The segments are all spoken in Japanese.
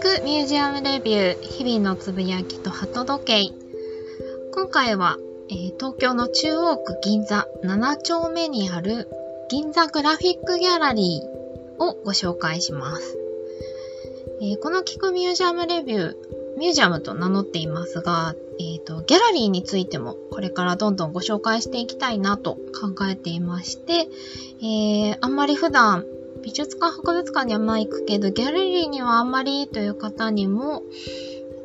くミュージアムレビュー日々のつぶやきと鳩時計。今回は、えー、東京の中央区銀座7丁目にある銀座グラフィックギャラリーをご紹介します、えー、この聞くミュージアムレビューミュージアムと名乗っていますが、えっ、ー、と、ギャラリーについてもこれからどんどんご紹介していきたいなと考えていまして、えー、あんまり普段美術館博物館にはまあ行くけど、ギャラリーにはあんまりという方にも、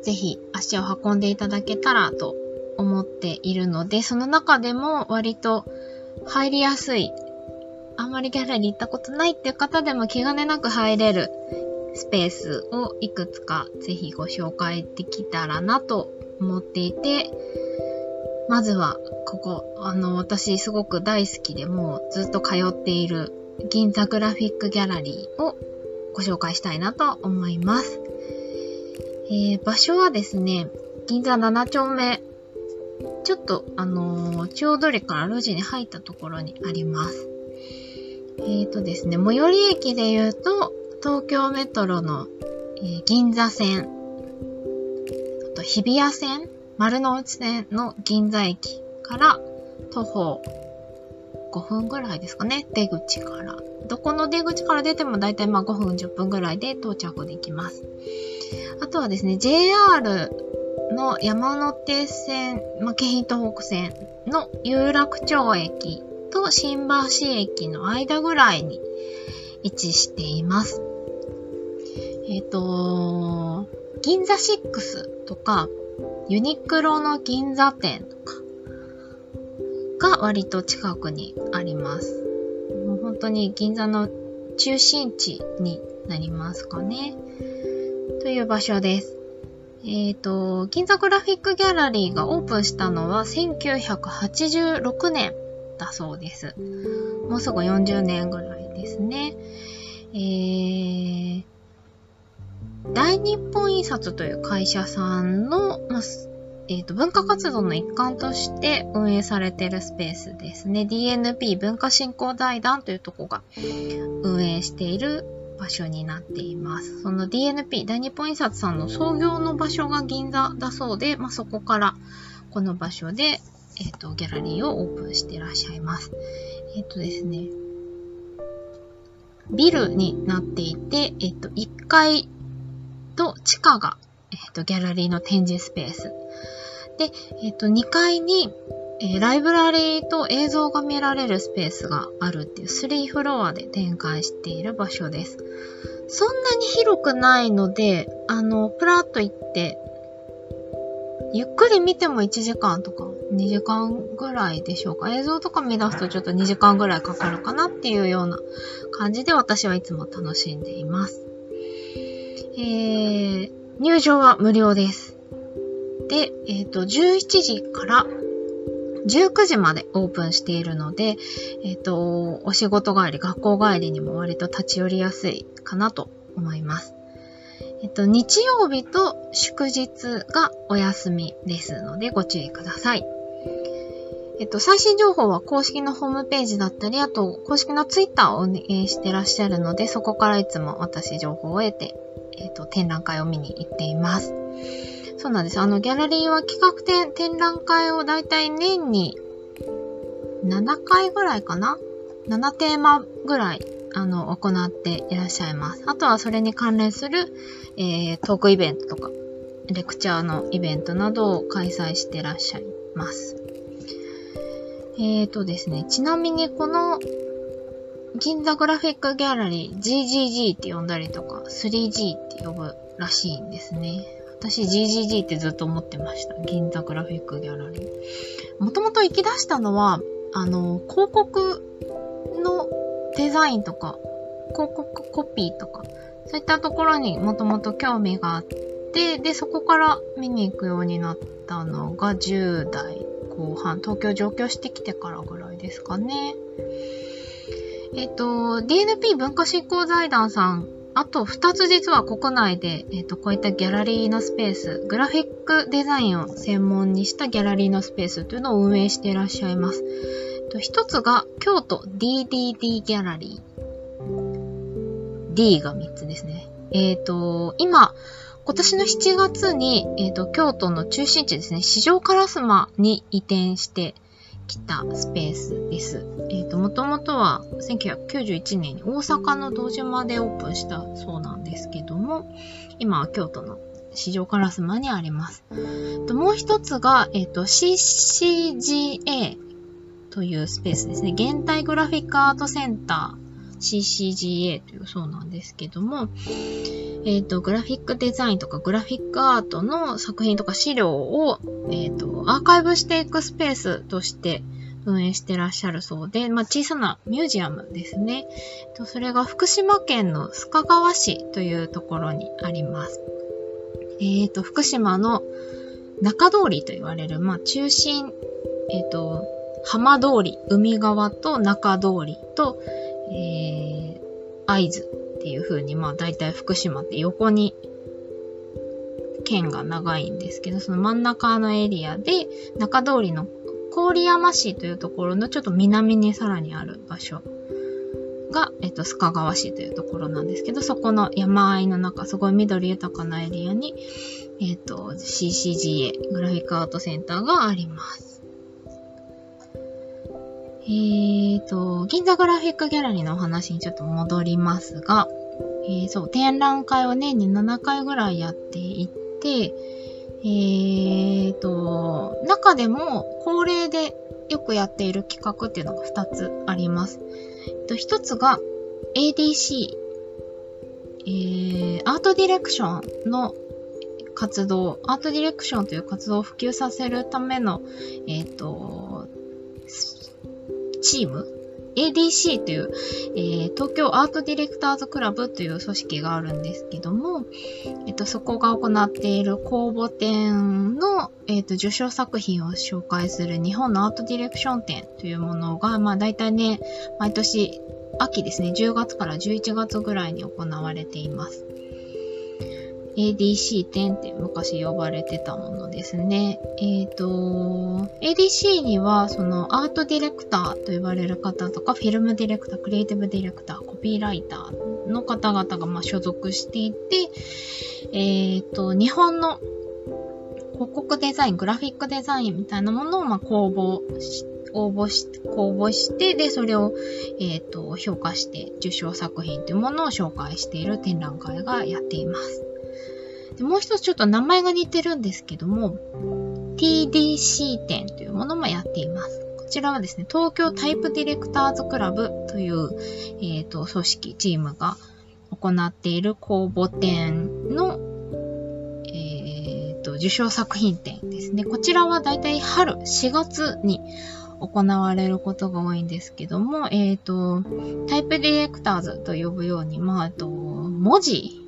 ぜひ足を運んでいただけたらと思っているので、その中でも割と入りやすい、あんまりギャラリー行ったことないっていう方でも気兼ねなく入れるスペースをいくつかぜひご紹介できたらなと思っていて、まずは、ここ、あの、私すごく大好きでもうずっと通っている銀座グラフィックギャラリーをご紹介したいなと思います。えー、場所はですね、銀座7丁目、ちょっと、あのー、中央通りから路地に入ったところにあります。えーとですね、最寄り駅で言うと、東京メトロの、えー、銀座線、あと日比谷線、丸の内線の銀座駅から徒歩5分ぐらいですかね、出口から。どこの出口から出てもだいたいまあ5分10分ぐらいで到着できます。あとはですね、JR の山手線、まあ、京浜東北線の有楽町駅と新橋駅の間ぐらいに位置しています。えっ、ー、と、銀座6とか、ユニクロの銀座店とか、が割と近くにあります。もう本当に銀座の中心地になりますかね。という場所です。えっ、ー、と、銀座グラフィックギャラリーがオープンしたのは1986年だそうです。もうすぐ40年ぐらいですね。えー、大日本印刷という会社さんの、まあ、えっ、ー、と、文化活動の一環として運営されているスペースですね。DNP 文化振興財団というとこが運営している場所になっています。その DNP、大日本印刷さんの創業の場所が銀座だそうで、まあ、そこからこの場所で、えっ、ー、と、ギャラリーをオープンしていらっしゃいます。えっ、ー、とですね、ビルになっていて、えっ、と、1階と地下が、えっ、と、ギャラリーの展示スペース。で、えっ、と、2階に、えー、ライブラリーと映像が見られるスペースがあるっていう3フロアで展開している場所です。そんなに広くないので、あの、プラッと行って、ゆっくり見ても1時間とか2時間ぐらいでしょうか。映像とか見出すとちょっと2時間ぐらいかかるかなっていうような感じで私はいつも楽しんでいます。えー、入場は無料です。で、えっ、ー、と、11時から19時までオープンしているので、えっ、ー、と、お仕事帰り、学校帰りにも割と立ち寄りやすいかなと思います。えっ、ー、と、日曜日と祝日がお休みですのでご注意ください。えっと、最新情報は公式のホームページだったり、あと、公式のツイッターを運営してらっしゃるので、そこからいつも私情報を得て、えっと、展覧会を見に行っています。そうなんです。あの、ギャラリーは企画展、展覧会をだいたい年に7回ぐらいかな ?7 テーマぐらい、あの、行っていらっしゃいます。あとはそれに関連する、えー、トークイベントとか、レクチャーのイベントなどを開催していらっしゃいます。えーとですね、ちなみにこの銀座グラフィックギャラリー GGG って呼んだりとか 3G って呼ぶらしいんですね。私 GGG ってずっと思ってました。銀座グラフィックギャラリー。もともと行き出したのは、あの、広告のデザインとか、広告コピーとか、そういったところにもともと興味があって、で、そこから見に行くようになったのが10代後半、東京上京してきてからぐらいですかね。えっ、と、DNP 文化振興財団さんあと2つ実は国内で、えっ、ー、と、こういったギャラリーのスペース、グラフィックデザインを専門にしたギャラリーのスペースというのを運営していらっしゃいます。と1つが京都 DDD ギャラリー。D が3つですね。えっ、ー、と、今、今年の7月に、えっ、ー、と、京都の中心地ですね、四条烏丸に移転してきたスペースです。えっ、ー、と、もともとは1991年に大阪の道島でオープンしたそうなんですけども、今は京都の市場カラスマにあります。ともう一つが、えっ、ー、と、CCGA というスペースですね。現代グラフィックアートセンター CCGA というそうなんですけども、えっ、ー、と、グラフィックデザインとかグラフィックアートの作品とか資料を、えっ、ー、と、アーカイブしていくスペースとして運営してらっしゃるそうで、まあ、小さなミュージアムですね。それが福島県の須賀川市というところにあります。えっ、ー、と、福島の中通りと言われる、まあ、中心、えっ、と、浜通り、海側と中通りと、えー、合図っていう風に、まあ大体福島って横に県が長いんですけど、その真ん中のエリアで中通りの郡山市というところのちょっと南にさらにある場所が、えっと、須賀川市というところなんですけど、そこの山あいの中、すごい緑豊かなエリアに、えっと、CCGA、グラフィックアートセンターがあります。えーと、銀座グラフィックギャラリーのお話にちょっと戻りますが、えー、そう、展覧会を年に7回ぐらいやっていて、えーと、中でも恒例でよくやっている企画っていうのが2つあります。と1つが ADC、えー、アートディレクションの活動、アートディレクションという活動を普及させるための、えっ、ー、と、チーム？ADC という、えー、東京アートディレクターズクラブという組織があるんですけども、えっと、そこが行っている公募展の、えっと、受賞作品を紹介する日本のアートディレクション展というものが、まあ大体ね、毎年秋ですね、10月から11月ぐらいに行われています。ADC 点って昔呼ばれてたものですね。えっ、ー、と、ADC にはそのアートディレクターと呼ばれる方とか、フィルムディレクター、クリエイティブディレクター、コピーライターの方々がま所属していて、えっ、ー、と、日本の広告デザイン、グラフィックデザインみたいなものをま公募して、応募し、公募して、で、それを、えっ、ー、と、評価して、受賞作品というものを紹介している展覧会がやっています。でもう一つちょっと名前が似てるんですけども、TDC 展というものもやっています。こちらはですね、東京タイプディレクターズクラブという、えっ、ー、と、組織、チームが行っている公募展の、えっ、ー、と、受賞作品展ですね。こちらはだいたい春4月に行われることが多いんですけども、えっ、ー、と、タイプディレクターズと呼ぶように、まあ、と、文字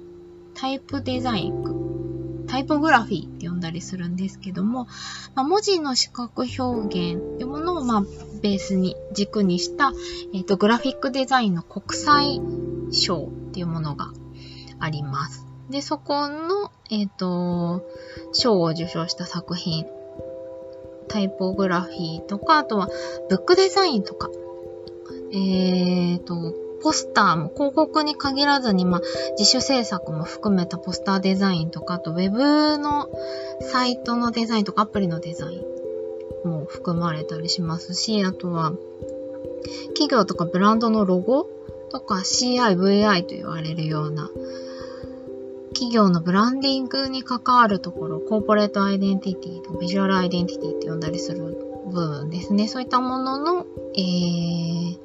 タイプデザイン、タイポグラフィーって呼んだりするんですけども、まあ、文字の視覚表現っていうものを、まあ、ベースに軸にした、えっ、ー、と、グラフィックデザインの国際賞っていうものがあります。で、そこの、えっ、ー、と、賞を受賞した作品、タイポグラフィーとか、あとはブックデザインとか、えっ、ー、と、ポスターも広告に限らずに、まあ、自主制作も含めたポスターデザインとか、あとウェブのサイトのデザインとかアプリのデザインも含まれたりしますし、あとは企業とかブランドのロゴとか CI、VI と言われるような企業のブランディングに関わるところ、コーポレートアイデンティティと、ビジュアルアイデンティティって呼んだりする部分ですね。そういったものの、えー、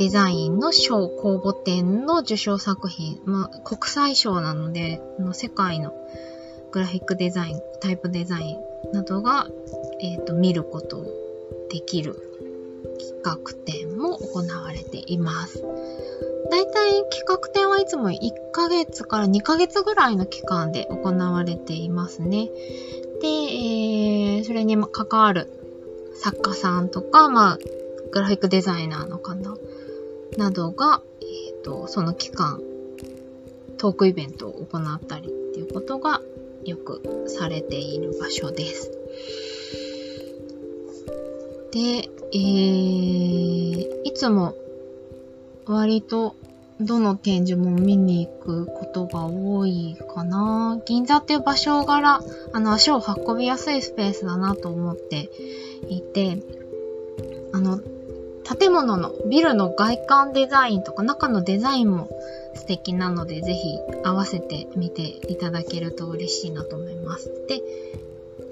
デザインの賞、公募展の受賞作品、まあ、国際賞なので、世界のグラフィックデザイン、タイプデザインなどが、えっ、ー、と、見ることできる企画展も行われています。大体企画展はいつも1ヶ月から2ヶ月ぐらいの期間で行われていますね。で、えー、それに関わる作家さんとか、まあ、グラフィックデザイナーの方などが、えっ、ー、と、その期間、トークイベントを行ったりっていうことがよくされている場所です。で、えー、いつも割とどの展示も見に行くことが多いかな。銀座っていう場所柄、あの、足を運びやすいスペースだなと思っていて、あの、建物のビルの外観デザインとか中のデザインも素敵なので、ぜひ合わせて見ていただけると嬉しいなと思います。で、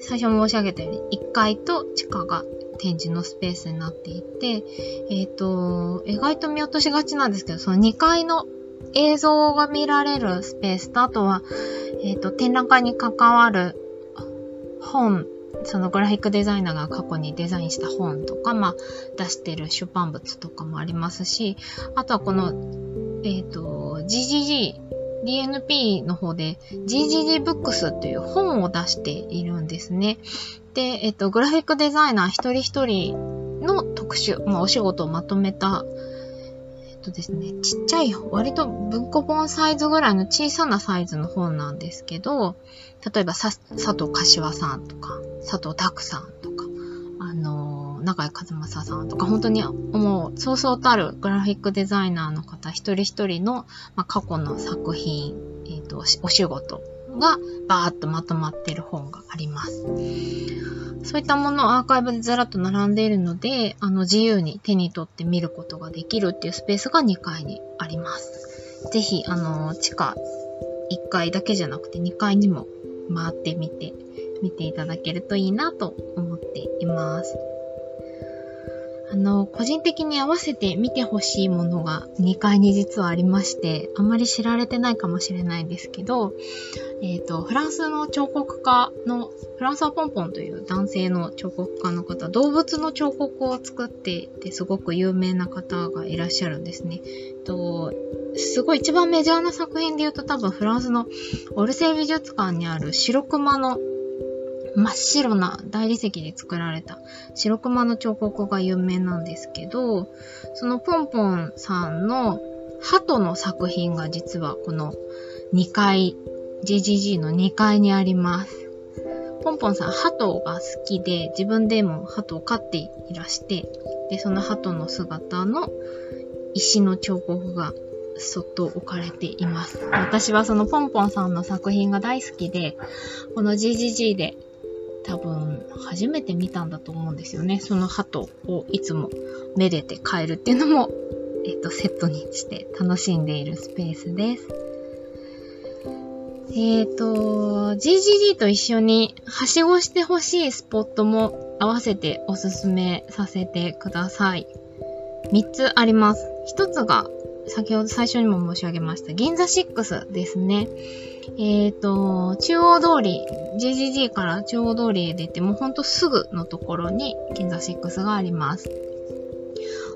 最初申し上げたように1階と地下が展示のスペースになっていて、えっ、ー、と、意外と見落としがちなんですけど、その2階の映像が見られるスペースと、あとは、えっ、ー、と、展覧会に関わる本、そのグラフィックデザイナーが過去にデザインした本とか、まあ、出してる出版物とかもありますし、あとはこの、えっ、ー、と、GGG、DNP の方で GGG ブックスという本を出しているんですね。で、えっと、グラフィックデザイナー一人一人の特集、まあ、お仕事をまとめた、とですね、ちっちゃい、割と文庫本サイズぐらいの小さなサイズの本なんですけど、例えばさ、佐藤柏さんとか、佐藤拓さんとか、あの、中井和正さんとか、本当にもう、そうそうたるグラフィックデザイナーの方一人一人の、まあ、過去の作品、えっ、と、お仕事がバーッとまとまってる本があります。そういったものをアーカイブでずらっと並んでいるので、あの自由に手に取って見ることができるっていうスペースが2階にあります。ぜひ、あの、地下1階だけじゃなくて2階にも回ってみて、見ていただけるといいなと思っています。あの、個人的に合わせて見てほしいものが2階に実はありまして、あまり知られてないかもしれないんですけど、えっ、ー、と、フランスの彫刻家の、フランスはポンポンという男性の彫刻家の方、動物の彫刻を作っていて、すごく有名な方がいらっしゃるんですね。とすごい一番メジャーな作品で言うと多分フランスのオルセイ美術館にある白熊の真っ白な大理石で作られた白熊の彫刻が有名なんですけど、そのポンポンさんの鳩の作品が実はこの2階、GGG の2階にあります。ポンポンさん、鳩が好きで、自分でも鳩を飼っていらして、で、その鳩の姿の石の彫刻がそっと置かれています。私はそのポンポンさんの作品が大好きで、この GGG で多分初めて見たんだと思うんですよね。その鳩をいつもめでて帰るっていうのも、えっと、セットにして楽しんでいるスペースです。えっ、ー、と、GGG と一緒にはしごしてほしいスポットも合わせておすすめさせてください。3つあります。1つが先ほど最初にも申し上げました銀座6ですね。えっ、ー、と、中央通り、GGG から中央通りへ出てもほんとすぐのところに銀座6があります。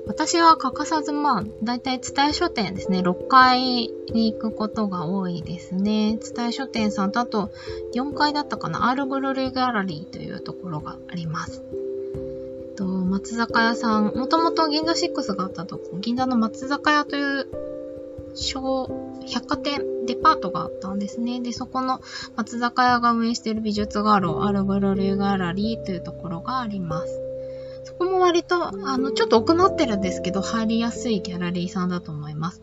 私は欠かさず、まあ、だいたい伝え書店ですね、6階に行くことが多いですね。伝え書店さんとあと、4階だったかな、アールグルリギャラリーというところがあります。えっと、松坂屋さん、もともと銀座6があったとこ、銀座の松坂屋という小百貨店、デパートがあったんですね。で、そこの松坂屋が運営している美術画廊、アルブルリューガラリーというところがあります。そこも割と、あの、ちょっと奥まってるんですけど、入りやすいギャラリーさんだと思います。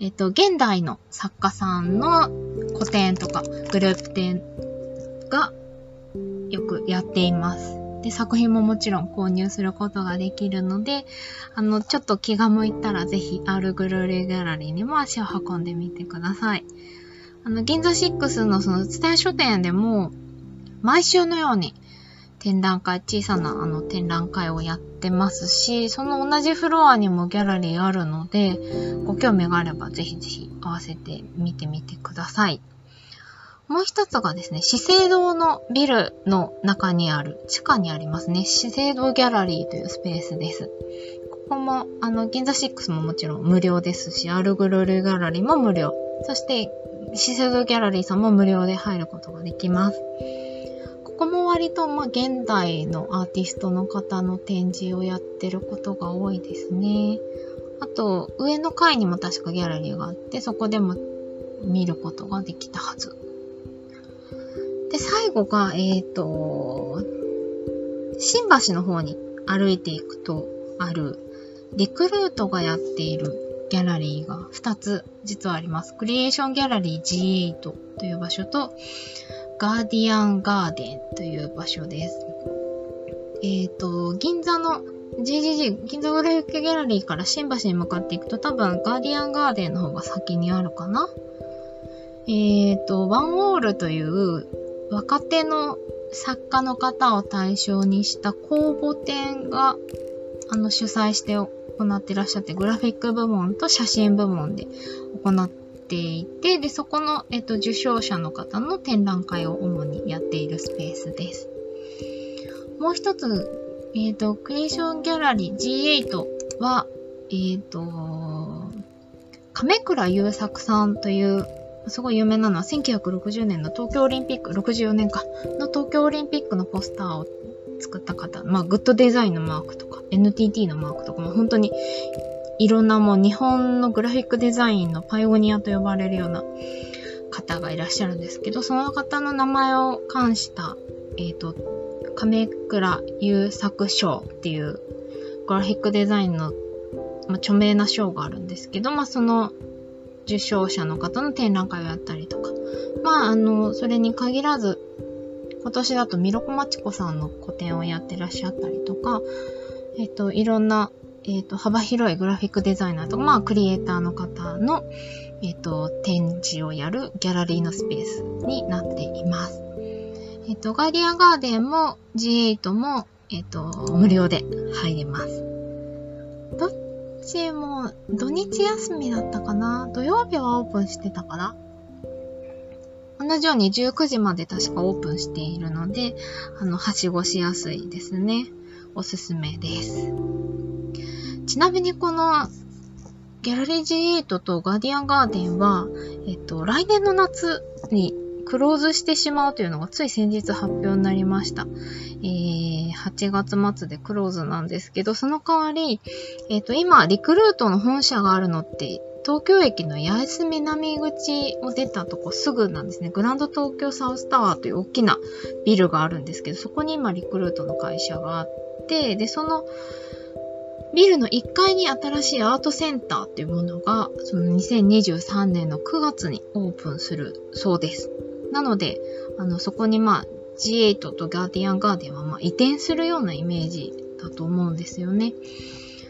えっと、現代の作家さんの個展とかグループ展がよくやっています。で、作品ももちろん購入することができるので、あの、ちょっと気が向いたらぜひ、アールグルーレギャラリーにも足を運んでみてください。あの、銀座6のその、伝え書店でも、毎週のように展覧会、小さなあの展覧会をやってますし、その同じフロアにもギャラリーあるので、ご興味があればぜひぜひ合わせて見てみてください。もう一つがですね、資生堂のビルの中にある、地下にありますね、資生堂ギャラリーというスペースです。ここも、あの、銀座6ももちろん無料ですし、アルグルルギャラリーも無料。そして、資生堂ギャラリーさんも無料で入ることができます。ここも割と、まあ、現代のアーティストの方の展示をやってることが多いですね。あと、上の階にも確かギャラリーがあって、そこでも見ることができたはず。で、最後が、えっ、ー、と、新橋の方に歩いていくとある、リクルートがやっているギャラリーが2つ実はあります。クリエーションギャラリー G8 という場所と、ガーディアンガーデンという場所です。えっ、ー、と、銀座の GGG、銀座グラフィックギャラリーから新橋に向かっていくと多分ガーディアンガーデンの方が先にあるかな。えっ、ー、と、ワンウォールという若手の作家の方を対象にした公募展があの主催して行ってらっしゃって、グラフィック部門と写真部門で行っていて、で、そこの、えっと、受賞者の方の展覧会を主にやっているスペースです。もう一つ、えっ、と、クリエーションギャラリー G8 は、えっ、と、亀倉優作さんというすごい有名なのは1960年の東京オリンピック、64年か、の東京オリンピックのポスターを作った方、まあ、グッドデザインのマークとか、NTT のマークとかも本当にいろんなもう日本のグラフィックデザインのパイオニアと呼ばれるような方がいらっしゃるんですけど、その方の名前を冠した、えっ、ー、と、亀倉優作賞っていうグラフィックデザインの、まあ、著名な賞があるんですけど、まあ、その受賞者の方の展覧会をやったりとか、まあ、あの、それに限らず、今年だとミロコマチコさんの個展をやってらっしゃったりとか、えっ、と、いろんな、えっ、と、幅広いグラフィックデザイナーとか、まあ、クリエイターの方の、えっ、と、展示をやるギャラリーのスペースになっています。えっ、と、ガーディアガーデンも G8 も、えっ、と、無料で入れます。どっちも土日休みだったかな？土曜日はオープンしてたかな？同じように19時まで確かオープンしているので、あの、はしごしやすいですね。おすすめです。ちなみにこの、ギャラリー G8 とガーディアンガーデンは、えっと、来年の夏にクローズしてしまうというのがつい先日発表になりました。えー、8月末でクローズなんですけど、その代わり、えっ、ー、と、今、リクルートの本社があるのって、東京駅の八重洲南口を出たとこすぐなんですね。グランド東京サウスタワーという大きなビルがあるんですけど、そこに今リクルートの会社があって、で、そのビルの1階に新しいアートセンターっていうものが、その2023年の9月にオープンするそうです。なので、あの、そこにまあ、G8 とガーディアンガーデンはま移転するようなイメージだと思うんですよね。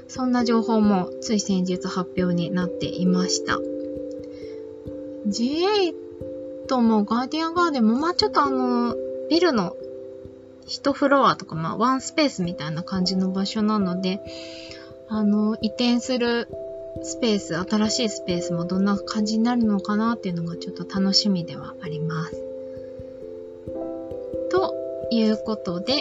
そんな情報もつい先日発表になっていました。G8 もガーディアンガーデンもまあちょっとあの、ビルの1フロアとかまあワンスペースみたいな感じの場所なので、あの、移転するスペース、新しいスペースもどんな感じになるのかなっていうのがちょっと楽しみではあります。ということで、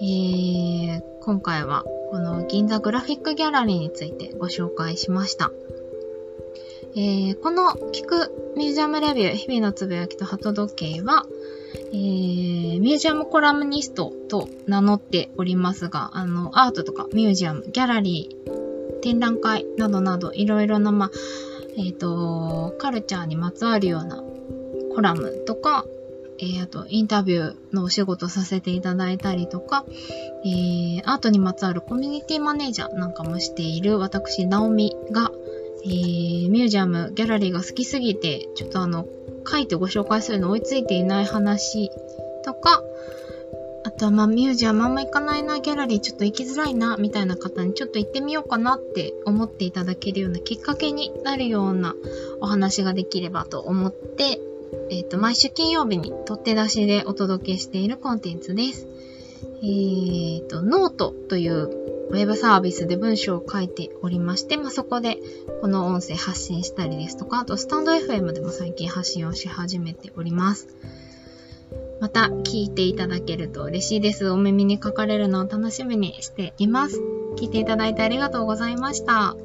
えー、今回はこの銀座グラフィックギャラリーについてご紹介しました。えー、この聞くミュージアムレビュー、日々のつぶやきと鳩時計は、えー、ミュージアムコラムニストと名乗っておりますが、あの、アートとかミュージアム、ギャラリー、展覧会などなどいろいろな、まあ、えっ、ー、と、カルチャーにまつわるようなコラムとか、えー、あと、インタビューのお仕事させていただいたりとか、えー、アートにまつわるコミュニティマネージャーなんかもしている私、ナオミが、えー、ミュージアム、ギャラリーが好きすぎて、ちょっとあの、書いてご紹介するの追いついていない話とか、あとはまあミュージアムあんま行かないな、ギャラリーちょっと行きづらいな、みたいな方にちょっと行ってみようかなって思っていただけるようなきっかけになるようなお話ができればと思って、えっ、ー、と、毎週金曜日に取って出しでお届けしているコンテンツです。えっ、ー、と、ノートというウェブサービスで文章を書いておりまして、まあ、そこでこの音声発信したりですとか、あとスタンド FM でも最近発信をし始めております。また聞いていただけると嬉しいです。お耳に書かれるのを楽しみにしています。聞いていただいてありがとうございました。